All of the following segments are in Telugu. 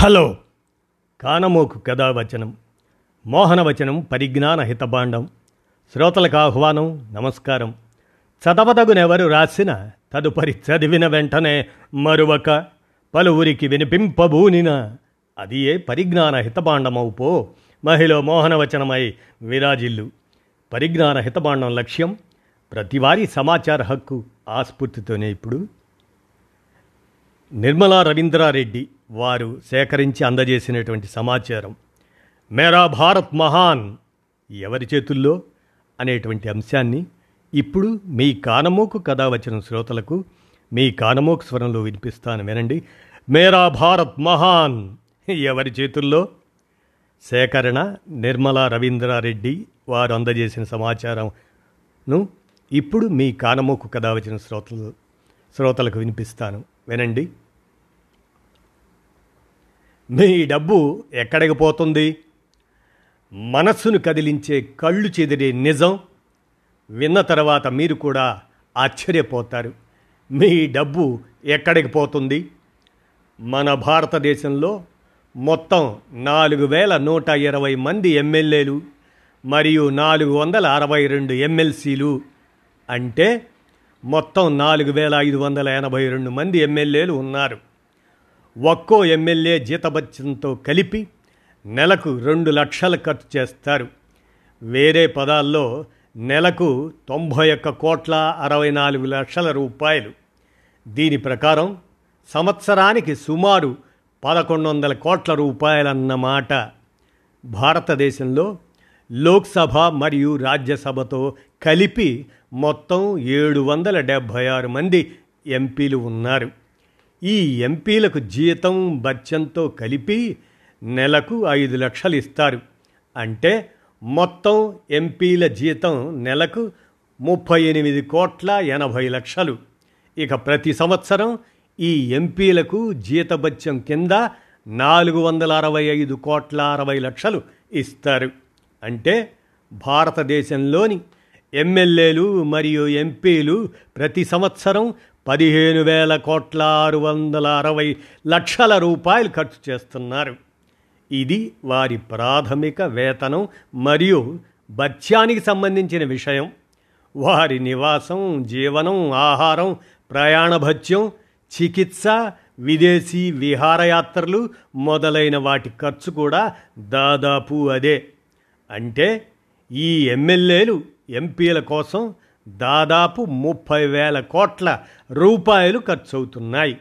హలో. కానమోకు కథావచనం మోహనవచనం పరిజ్ఞాన హితబాండం శ్రోతలకు ఆహ్వానం నమస్కారం. చదవదగునెవరు రాసిన తదుపరి చదివిన వెంటనే మరొక పలువురికి వినిపింపబూనిన అది ఏ పరిజ్ఞాన హితబాండమవు మహిళ మోహనవచనమై విరాజిల్లు. పరిజ్ఞాన హితబాండం లక్ష్యం ప్రతివారీ సమాచార హక్కు ఆస్ఫూర్తితోనే ఇప్పుడు. నిర్మలా రవీంద్రారెడ్డి వారు సేకరించి అందజేసినటువంటి సమాచారం. మేరా భారత్ మహాన్ ఎవరి చేతుల్లో అనేటువంటి అంశాన్ని ఇప్పుడు మీ కానమోకు కథ వచ్చిన శ్రోతలకు మీ కానమోకు స్వరంలో వినిపిస్తాను వినండి. మేరా భారత్ మహాన్ ఎవరి చేతుల్లో? సేకరణ నిర్మలా రవీంద్రారెడ్డి వారు అందజేసిన సమాచారంను ఇప్పుడు మీ కానమోకు కథ వచ్చిన శ్రోతలు శ్రోతలకు వినిపిస్తాను. వినండి. మీ డబ్బు ఎక్కడికి పోతుంది? మనస్సును కదిలించే కళ్ళు చెదిరే నిజం విన్న తర్వాత మీరు కూడా ఆశ్చర్యపోతారు. మీ డబ్బు ఎక్కడికి పోతుంది? మన భారతదేశంలో మొత్తం నాలుగు వేల నూట ఇరవై మంది ఎమ్మెల్యేలు మరియు నాలుగు వందల అరవై రెండు ఎమ్మెల్సీలు అంటే మొత్తం నాలుగు వేల ఐదు వందల ఎనభై రెండు మంది ఎమ్మెల్యేలు ఉన్నారు. ఒక్కో ఎమ్మెల్యే జీతభత్యంతో కలిపి నెలకు రెండు లక్షలు ఖర్చు చేస్తారు. వేరే పదాల్లో నెలకు తొంభై ఒక్క కోట్ల అరవై నాలుగు లక్షల రూపాయలు. దీని ప్రకారం సంవత్సరానికి సుమారు పదకొండు వందల కోట్ల రూపాయలన్నమాట. భారతదేశంలో లోక్సభ మరియు రాజ్యసభతో కలిపి మొత్తం ఏడు వందల డెబ్భై ఆరు మంది ఎంపీలు ఉన్నారు. ఈ ఎంపీలకు జీతం బత్యంతో కలిపి నెలకు ఐదు లక్షలు ఇస్తారు. అంటే మొత్తం ఎంపీల జీతం నెలకు ముప్పై ఎనిమిది కోట్ల ఎనభై లక్షలు. ఇక ప్రతి సంవత్సరం ఈ ఎంపీలకు జీతభత్యం కింద నాలుగు వందల అరవై ఐదు కోట్ల అరవై లక్షలు ఇస్తారు. అంటే భారతదేశంలోని ఎమ్మెల్యేలు మరియు ఎంపీలు ప్రతి సంవత్సరం పదిహేను వేల కోట్ల ఆరు వందల అరవై లక్షల రూపాయలు ఖర్చు చేస్తున్నారు. ఇది వారి ప్రాథమిక వేతనం మరియు భత్యానికి సంబంధించిన విషయం. వారి నివాసం జీవనం ఆహారం ప్రయాణ భత్యం చికిత్స విదేశీ విహారయాత్రలు మొదలైన వాటి ఖర్చు కూడా దాదాపు అదే. అంటే ఈ ఎమ్మెల్యేలు ఎంపీల కోసం దాదాపు ముప్పై వేల కోట్ల రూపాయలు ఖర్చవుతున్నాయి.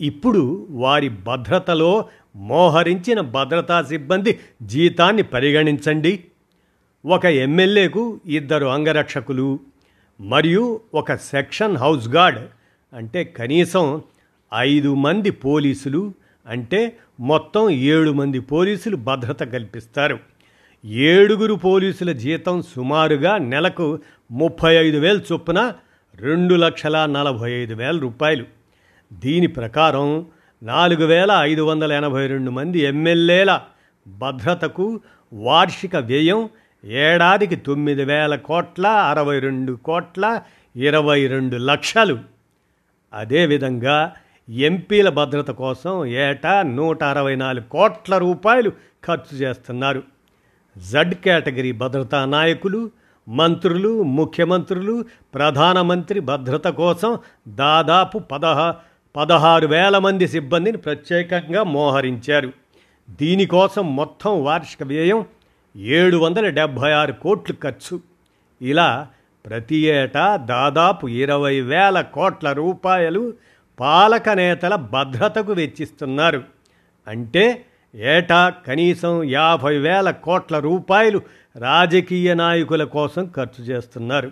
ఇప్పుడు వారి భద్రతలో మోహరించిన భద్రతా సిబ్బంది జీతాన్ని పరిగణించండి. ఒక ఎమ్మెల్యేకు ఇద్దరు అంగరక్షకులు మరియు ఒక సెక్షన్ హౌస్ గార్డ్ అంటే కనీసం ఐదు మంది పోలీసులు అంటే మొత్తం ఏడు మంది పోలీసులు భద్రత కల్పిస్తారు. ఏడుగురు పోలీసుల జీతం సుమారుగా నెలకు ముప్పై ఐదు వేలు చొప్పున రెండు లక్షల నలభై ఐదు వేల రూపాయలు. దీని ప్రకారం నాలుగు వేల ఐదు వందల ఎనభై రెండు మంది ఎమ్మెల్యేల భద్రతకు వార్షిక వ్యయం ఏడాదికి తొమ్మిది వేల కోట్ల అరవై రెండు కోట్ల ఇరవై రెండు లక్షలు. అదేవిధంగా ఎంపీల భద్రత కోసం ఏటా నూట అరవై నాలుగు కోట్ల రూపాయలు ఖర్చు చేస్తున్నారు. జడ్ కేటగిరీ భద్రతా నాయకులు మంత్రులు ముఖ్యమంత్రులు ప్రధానమంత్రి భద్రత కోసం దాదాపు పదహా పదహారు వేల మంది సిబ్బందిని ప్రత్యేకంగా మోహరించారు. దీనికోసం మొత్తం వార్షిక వ్యయం ఏడు వందల డెబ్భై ఆరు కోట్లు ఖర్చు. ఇలా ప్రతి ఏటా దాదాపు ఇరవై వేల కోట్ల రూపాయలు పాలక నేతల భద్రతకు వెచ్చిస్తున్నారు. అంటే ఏటా కనీసం యాభై వేల కోట్ల రూపాయలు రాజకీయ నాయకుల కోసం ఖర్చు చేస్తున్నారు.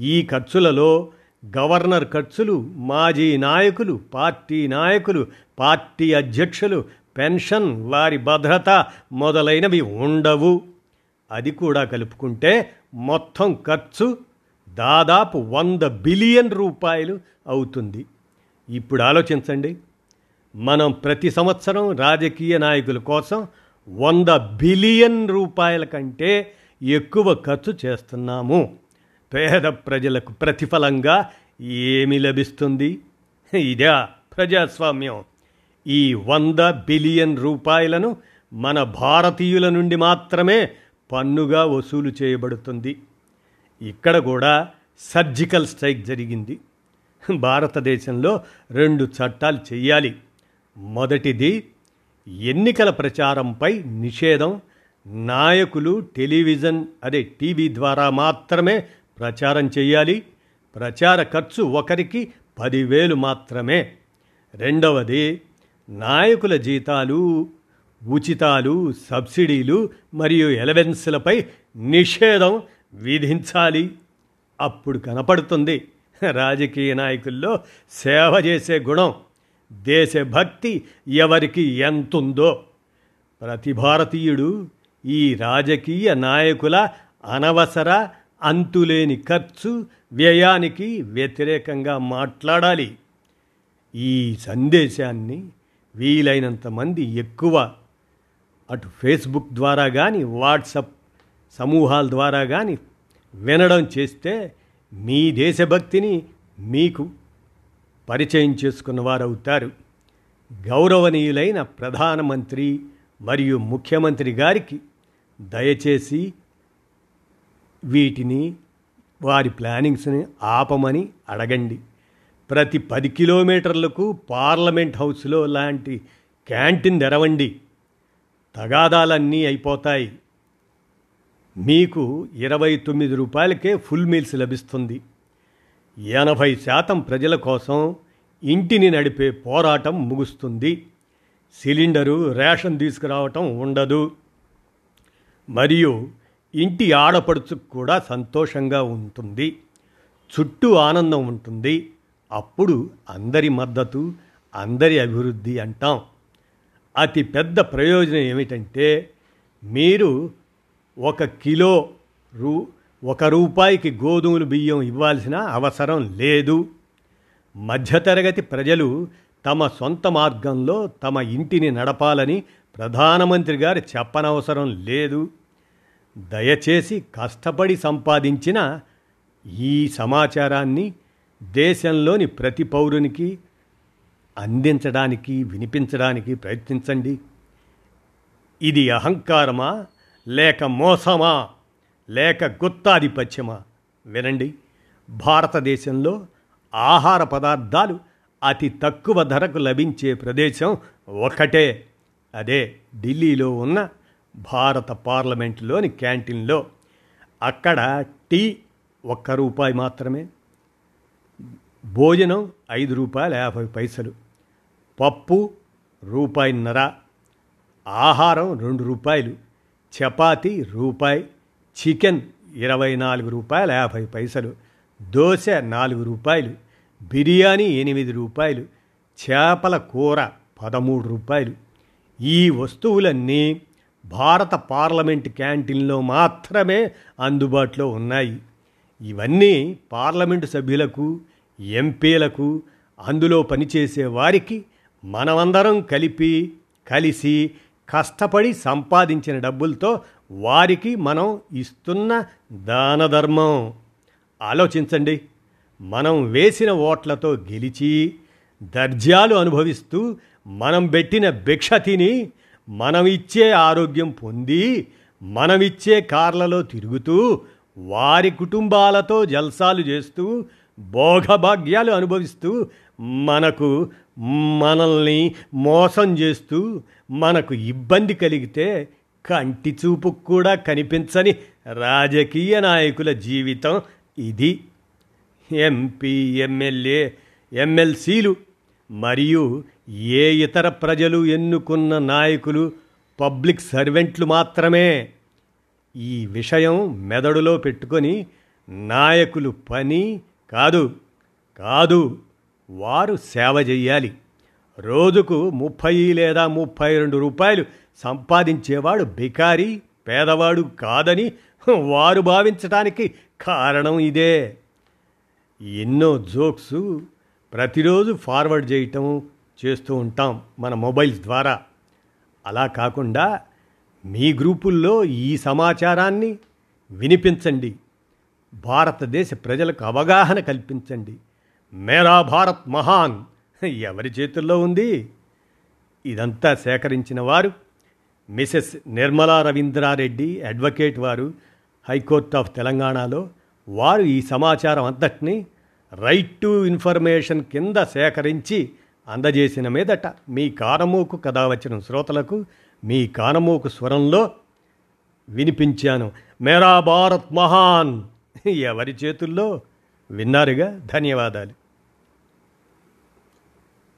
ఈ ఖర్చులలో గవర్నర్ ఖర్చులు మాజీ నాయకులు పార్టీ నాయకులు పార్టీ అధ్యక్షులు పెన్షన్ వారి భద్రత మొదలైనవి ఉండవు. అది కూడా కలుపుకుంటే మొత్తం ఖర్చు దాదాపు వంద బిలియన్ రూపాయలు అవుతుంది. ఇప్పుడు ఆలోచించండి. మనం ప్రతి సంవత్సరం రాజకీయ నాయకుల కోసం వంద బిలియన్ రూపాయల కంటే ఎక్కువ ఖర్చు చేస్తున్నాము. పేద ప్రజలకు ప్రతిఫలంగా ఏమి లభిస్తుంది? ఇదే ప్రజాస్వామ్యం. ఈ వంద బిలియన్ రూపాయలను మన భారతీయుల నుండి మాత్రమే పన్నుగా వసూలు చేయబడుతుంది. ఇక్కడ కూడా సర్జికల్ స్ట్రైక్ జరిగింది. భారతదేశంలో రెండు చట్టాలు చెయ్యాలి మొదటిది ఎన్నికల ప్రచారంపై నిషేధం. నాయకులు టెలివిజన్ అదే టీవీ ద్వారా మాత్రమే ప్రచారం చేయాలి. ప్రచార ఖర్చు ఒకరికి పదివేలు మాత్రమే. రెండవది నాయకుల జీతాలు ఉచితాలు సబ్సిడీలు మరియు ఎలవెన్స్లపై నిషేధం విధించాలి. అప్పుడు కనపడుతుంది. రాజకీయ నాయకుల్లో సేవ చేసే గుణం. దేశభక్తి ఎవరికి ఎంతుందో. ప్రతి భారతీయుడు ఈ రాజకీయ నాయకుల అనవసర అంతులేని ఖర్చు వ్యయానికి వ్యతిరేకంగా మాట్లాడాలి. ఈ సందేశాన్ని వీలైనంత మంది ఎక్కువ. అటు ఫేస్బుక్ ద్వారా కానీ వాట్సప్ సమూహాల ద్వారా కానీ వినడం చేస్తే మీ దేశభక్తిని మీకు పరిచయం చేసుకున్న వారవుతారు. గౌరవనీయులైన ప్రధానమంత్రి మరియు ముఖ్యమంత్రి గారికి దయచేసి వీటిని వారి ప్లానింగ్స్ని ఆపమని అడగండి. ప్రతి పది కిలోమీటర్లకు పార్లమెంట్ హౌస్లో లాంటి క్యాంటీన్ తెరవండి. తగాదాలన్నీ అయిపోతాయి. మీకు ఇరవై తొమ్మిది రూపాయలకే ఫుల్ మీల్స్ లభిస్తుంది. ఎనభై శాతం ప్రజల కోసం ఇంటిని నడిపే పోరాటం ముగుస్తుంది. సిలిండరు రేషన్ తీసుకురావటం ఉండదు. మరియు ఇంటి ఆడపడుచుకు కూడా సంతోషంగా ఉంటుంది. చుట్టూ ఆనందం ఉంటుంది. అప్పుడు అందరి మద్దతు అందరి అభివృద్ధి అంటాం. అతి పెద్ద ప్రయోజనం ఏమిటంటే మీరు ఒక కిలో రూ ఒక రూపాయికి గోధుమలు బియ్యం ఇవ్వాల్సిన అవసరం లేదు. మధ్యతరగతి ప్రజలు తమ సొంత మార్గంలో తమ ఇంటిని నడపాలని ప్రధానమంత్రి గారు చెప్పనవసరం లేదు. దయచేసి కష్టపడి సంపాదించిన ఈ సమాచారాన్ని దేశంలోని ప్రతి పౌరునికి అందించడానికి వినిపించడానికి ప్రయత్నించండి. ఇది అహంకారమా లేక మోసమా? లేక గుత్తాధిపత్యమా? వినండి. భారతదేశంలో ఆహార పదార్థాలు అతి తక్కువ ధరకు లభించే ప్రదేశం ఒకటే. అదే ఢిల్లీలో ఉన్న భారత పార్లమెంటులోని క్యాంటీన్లో. అక్కడ టీ ఒక్క రూపాయి మాత్రమే. భోజనం ఐదు రూపాయల యాభై పైసలు. పప్పు రూపాయిన్నర. ఆహారం రెండు రూపాయలు. చపాతి రూపాయి చికెన్ ఇరవై నాలుగు రూపాయల యాభై పైసలు. దోశ నాలుగు రూపాయలు. బిర్యానీ ఎనిమిది రూపాయలు. చేపల కూర పదమూడు రూపాయలు. ఈ వస్తువులన్నీ భారత పార్లమెంట్ క్యాంటీన్లో మాత్రమే అందుబాటులో ఉన్నాయి. ఇవన్నీ పార్లమెంటు సభ్యులకు ఎంపీలకు అందులో పనిచేసే వారికి మనమందరం కలిపి కలిసి కష్టపడి సంపాదించిన డబ్బులతో వారికి మనం ఇస్తున్న దానధర్మం. ఆలోచించండి. మనం వేసిన ఓట్లతో గెలిచి దర్జాలు అనుభవిస్తూ మనం పెట్టిన భిక్ష తిని మనం ఇచ్చే ఆరోగ్యం పొంది మనమిచ్చే కార్లలో తిరుగుతూ వారి కుటుంబాలతో జల్సాలు చేస్తూ భోగభాగ్యాలు అనుభవిస్తూ మనకు మనల్ని మోసం చేస్తూ మనకు ఇబ్బంది కలిగితే కంటి చూపు కూడా కనిపించని రాజకీయ నాయకుల జీవితం ఇది. ఎంపీ ఎమ్మెల్యే ఎమ్మెల్సీలు మరియు ఏ ఇతర ప్రజలు ఎన్నుకున్న నాయకులు పబ్లిక్ సర్వెంట్లు మాత్రమే. ఈ విషయం మెదడులో పెట్టుకొని నాయకులు పని కాదు కాదు వారు సేవ చెయ్యాలి. రోజుకు ముప్పై లేదా ముప్పై రెండు రూపాయలు సంపాదించేవాడు బికారి పేదవాడు కాదని వారు భావించటానికి కారణం ఇదే. ఎన్నో జోక్స్ ప్రతిరోజు ఫార్వర్డ్ చేయటం చేస్తూ ఉంటాం మన మొబైల్స్ ద్వారా. అలా కాకుండా మీ గ్రూపుల్లో ఈ సమాచారాన్ని వినిపించండి. భారతదేశ ప్రజలకు అవగాహన కల్పించండి. మేరా భారత్ మహాన్ ఎవరి చేతుల్లో ఉంది? ఇదంతా సేకరించిన వారు మిసెస్ నిర్మలా రవీంద్రారెడ్డి అడ్వకేట్ వారు హైకోర్ట్ ఆఫ్ తెలంగాణలో వారు ఈ సమాచారం అంతటిని రైట్ టు ఇన్ఫర్మేషన్ కింద సేకరించి అందజేసిన మీదట మీ కానమోకు కథ వచ్చిన శ్రోతలకు మీ కానమోకు స్వరంలో వినిపించాను. మేరా భారత్ మహాన్! ఎవరి చేతుల్లో? విన్నారుగా? ధన్యవాదాలు.